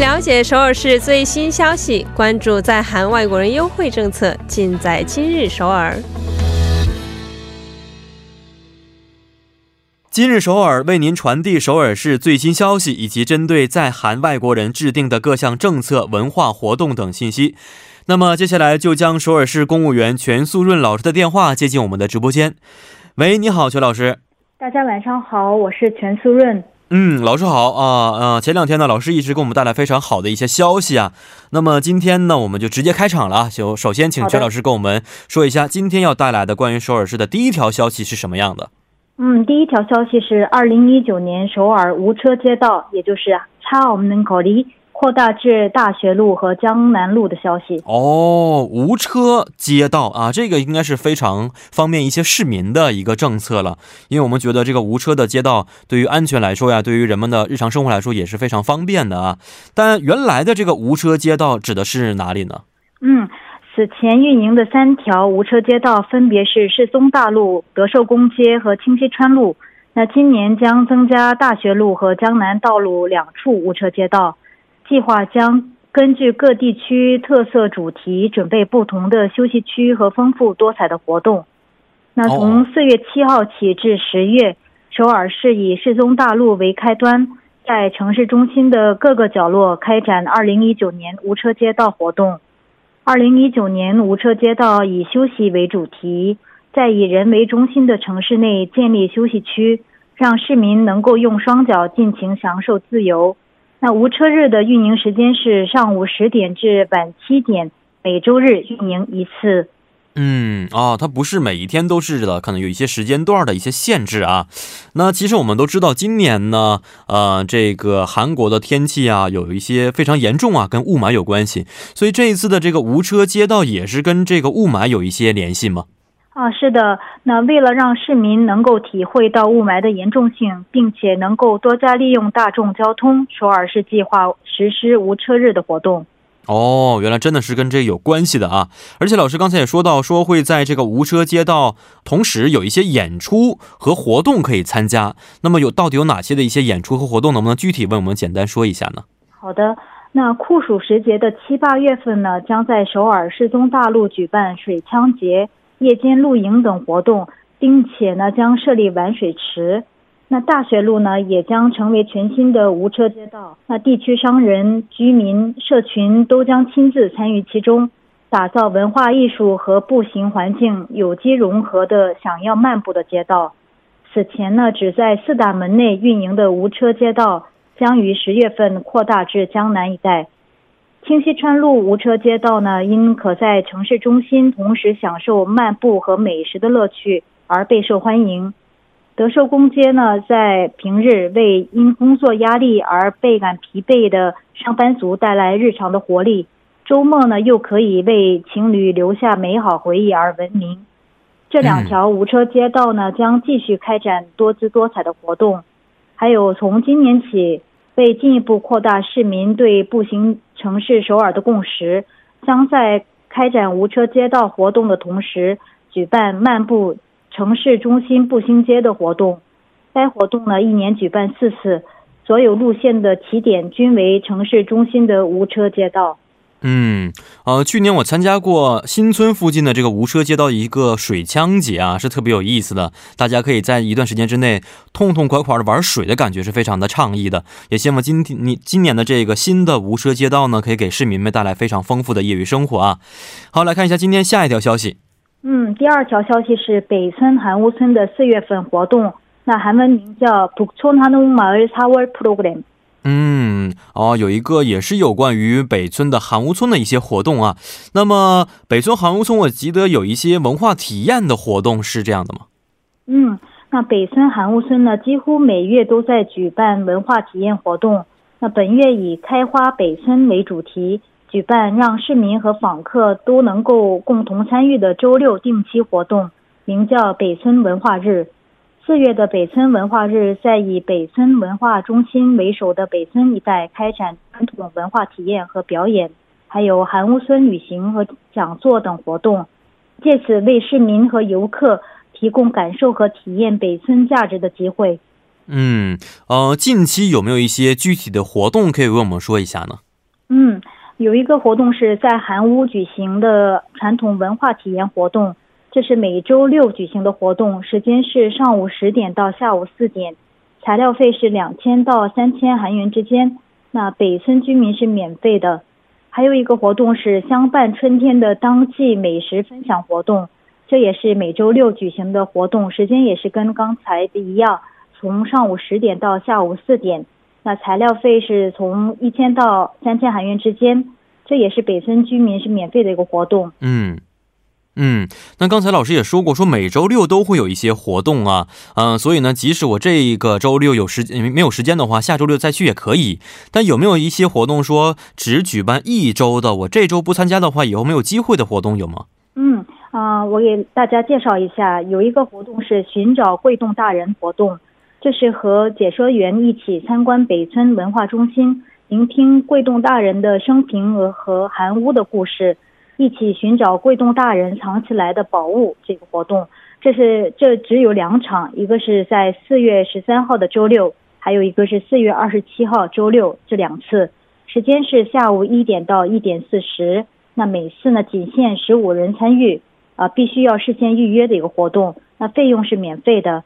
了解首尔市最新消息，关注在韩外国人优惠政策，尽在今日首尔。今日首尔为您传递首尔市最新消息以及针对在韩外国人制定的各项政策、文化活动等信息。那么接下来就将首尔市公务员全素润老师的电话接进我们的直播间。喂，你好，全老师。大家晚上好，我是全素润。嗯，老师好啊啊！前两天呢，老师一直给我们带来非常好的一些消息啊。那么今天呢，我们就直接开场了啊。就首先请全老师跟我们说一下，今天要带来的关于首尔市的第一条消息是什么样的？嗯，第一条消息是二零一九年首尔无车街道，也就是차없는거 리。 扩大至大学路和江南路的消息哦，无车街道啊，这个应该是非常方便一些市民的一个政策了，因为我们觉得这个无车的街道对于安全来说呀，对于人们的日常生活来说也是非常方便的啊。但原来的这个无车街道指的是哪里呢？嗯，此前运营的三条无车街道分别是世宗大路、德寿宫街和清溪川路，那今年将增加大学路和江南道路两处无车街道。计划将根据各地区特色主题，准备不同的休息区和丰富多彩的活动。那从四月七号起至十月，首尔市以世宗大路为开端，在城市中心的各个角落开展二零一九年无车街道活动。二零一九年无车街道以休息为主题，在以人为中心的城市内建立休息区，让市民能够用双脚尽情享受自由。那无车日的运营时间是上午十点至晚七点，每周日运营一次。嗯，啊，它不是每一天都是的，可能有一些时间段的一些限制啊。那其实我们都知道，今年呢，呃，这个韩国的天气啊，有一些非常严重啊，跟雾霾有关系，所以这一次的这个无车街道也是跟这个雾霾有一些联系吗？啊，是的。那为了让市民能够体会到雾霾的严重性，并且能够多加利用大众交通，首尔市计划实施无车日的活动。哦，原来真的是跟这有关系的啊！而且老师刚才也说到，说会在这个无车街道同时有一些演出和活动可以参加。那么有到底有哪些的一些演出和活动？能不能具体为我们简单说一下呢？好的，那酷暑时节的七八月份呢，将在首尔世宗大路举办水枪节。夜间露营等活动，并且呢将设立玩水池。那大学路呢也将成为全新的无车街道。那地区商人、居民、社群都将亲自参与其中，打造文化艺术和步行环境有机融合的想要漫步的街道。此前呢只在四大门内运营的无车街道，将于十月份扩大至江南一带。清溪川路无车街道呢，因可在城市中心同时享受漫步和美食的乐趣而备受欢迎。德寿宫街呢，在平日为因工作压力而倍感疲惫的上班族带来日常的活力，周末呢又可以为情侣留下美好回忆而闻名。这两条无车街道呢，将继续开展多姿多彩的活动，还有从今年起。为进一步扩大市民对步行城市首尔的共识，将在开展无车街道活动的同时，举办漫步城市中心步行街的活动。该活动呢，一年举办四次，所有路线的起点均为城市中心的无车街道。嗯，呃，去年我参加过新村附近的这个无车街道一个水枪节啊，是特别有意思的。大家可以在一段时间之内痛痛快快的玩水的感觉是非常的畅意的。也希望今天你今年的这个新的无车街道呢，可以给市民们带来非常丰富的业余生活啊。好，来看一下今天下一条消息。嗯，第二条消息是北村韩屋村的四月份活动，那韩文名叫북촌한옥마을사월 program。 嗯，哦，有一个也是有关于北村的韩屋村的一些活动啊。那么北村韩屋村，我记得有一些文化体验的活动，是这样的吗？嗯，那北村韩屋村呢，几乎每月都在举办文化体验活动。那本月以开花北村为主题，举办让市民和访客都能够共同参与的周六定期活动，名叫北村文化日。四月的北村文化日，在以北村文化中心为首的北村一带开展传统文化体验和表演，还有韩屋村旅行和讲座等活动，借此为市民和游客提供感受和体验北村价值的机会。嗯，呃，近期有没有一些具体的活动可以为我们说一下呢？嗯，有一个活动是在韩屋举行的传统文化体验活动，这是每周六举行的活动，时间是上午十点到下午四点，材料费是两千到三千韩元之间。那北村居民是免费的。还有一个活动是相伴春天的当季美食分享活动，这也是每周六举行的活动，时间也是跟刚才的一样，从上午十点到下午四点。那材料费是从一千到三千韩元之间，这也是北村居民是免费的一个活动。嗯。嗯，那刚才老师也说过，说每周六都会有一些活动啊，嗯，所以呢，即使我这个周六有时间没有时间的话，下周六再去也可以。但有没有一些活动说只举办一周的，我这周不参加的话，以后没有机会的活动有吗？嗯啊，我给大家介绍一下，有一个活动是寻找贵洞大人活动，这是和解说员一起参观北村文化中心，聆听贵洞大人的生平和和韩屋的故事。一起寻找贵洞大人藏起来的宝物这个活动，这是这只有两场，一个是在四月十三号的周六，还有一个是四月二十七号周六，这两次时间是下午一点到一点四十。那每次呢仅限十五人参与，啊，必须要事先预约的一个活动。那费用是免费的。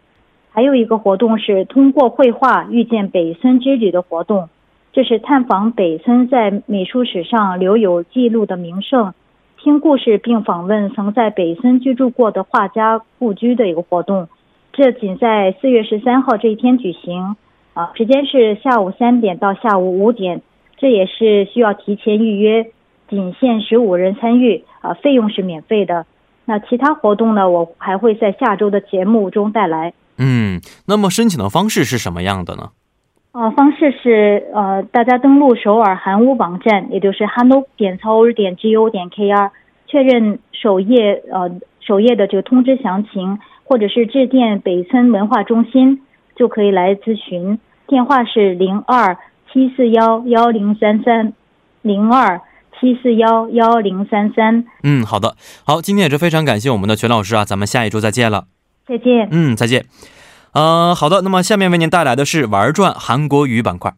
还有一个活动是通过绘画遇见北村之旅的活动，这是探访北村在美术史上留有记录的名胜。听故事并访问曾在北森居住过的画家故居的一个活动，这仅在四月十三号这一天举行，啊，时间是下午三点到下午五点，这也是需要提前预约，仅限十五人参与，啊，费用是免费的。那其他活动呢？我还会在下周的节目中带来。嗯，那么申请的方式是什么样的呢？呃，方式是呃，大家登录首尔韩屋网站，也就是 hanok 点 seoul 点 go 点 kr，确认首页呃首页的这个通知详情，或者是致电北村文化中心就可以来咨询。电话是零二七四幺幺零三三零二七四幺幺零三三。嗯，好的，好，今天也是非常感谢我们的全老师啊，咱们下一周再见了。再见。嗯，再见。嗯，好的，那么下面为您带来的是玩转韩国语板块。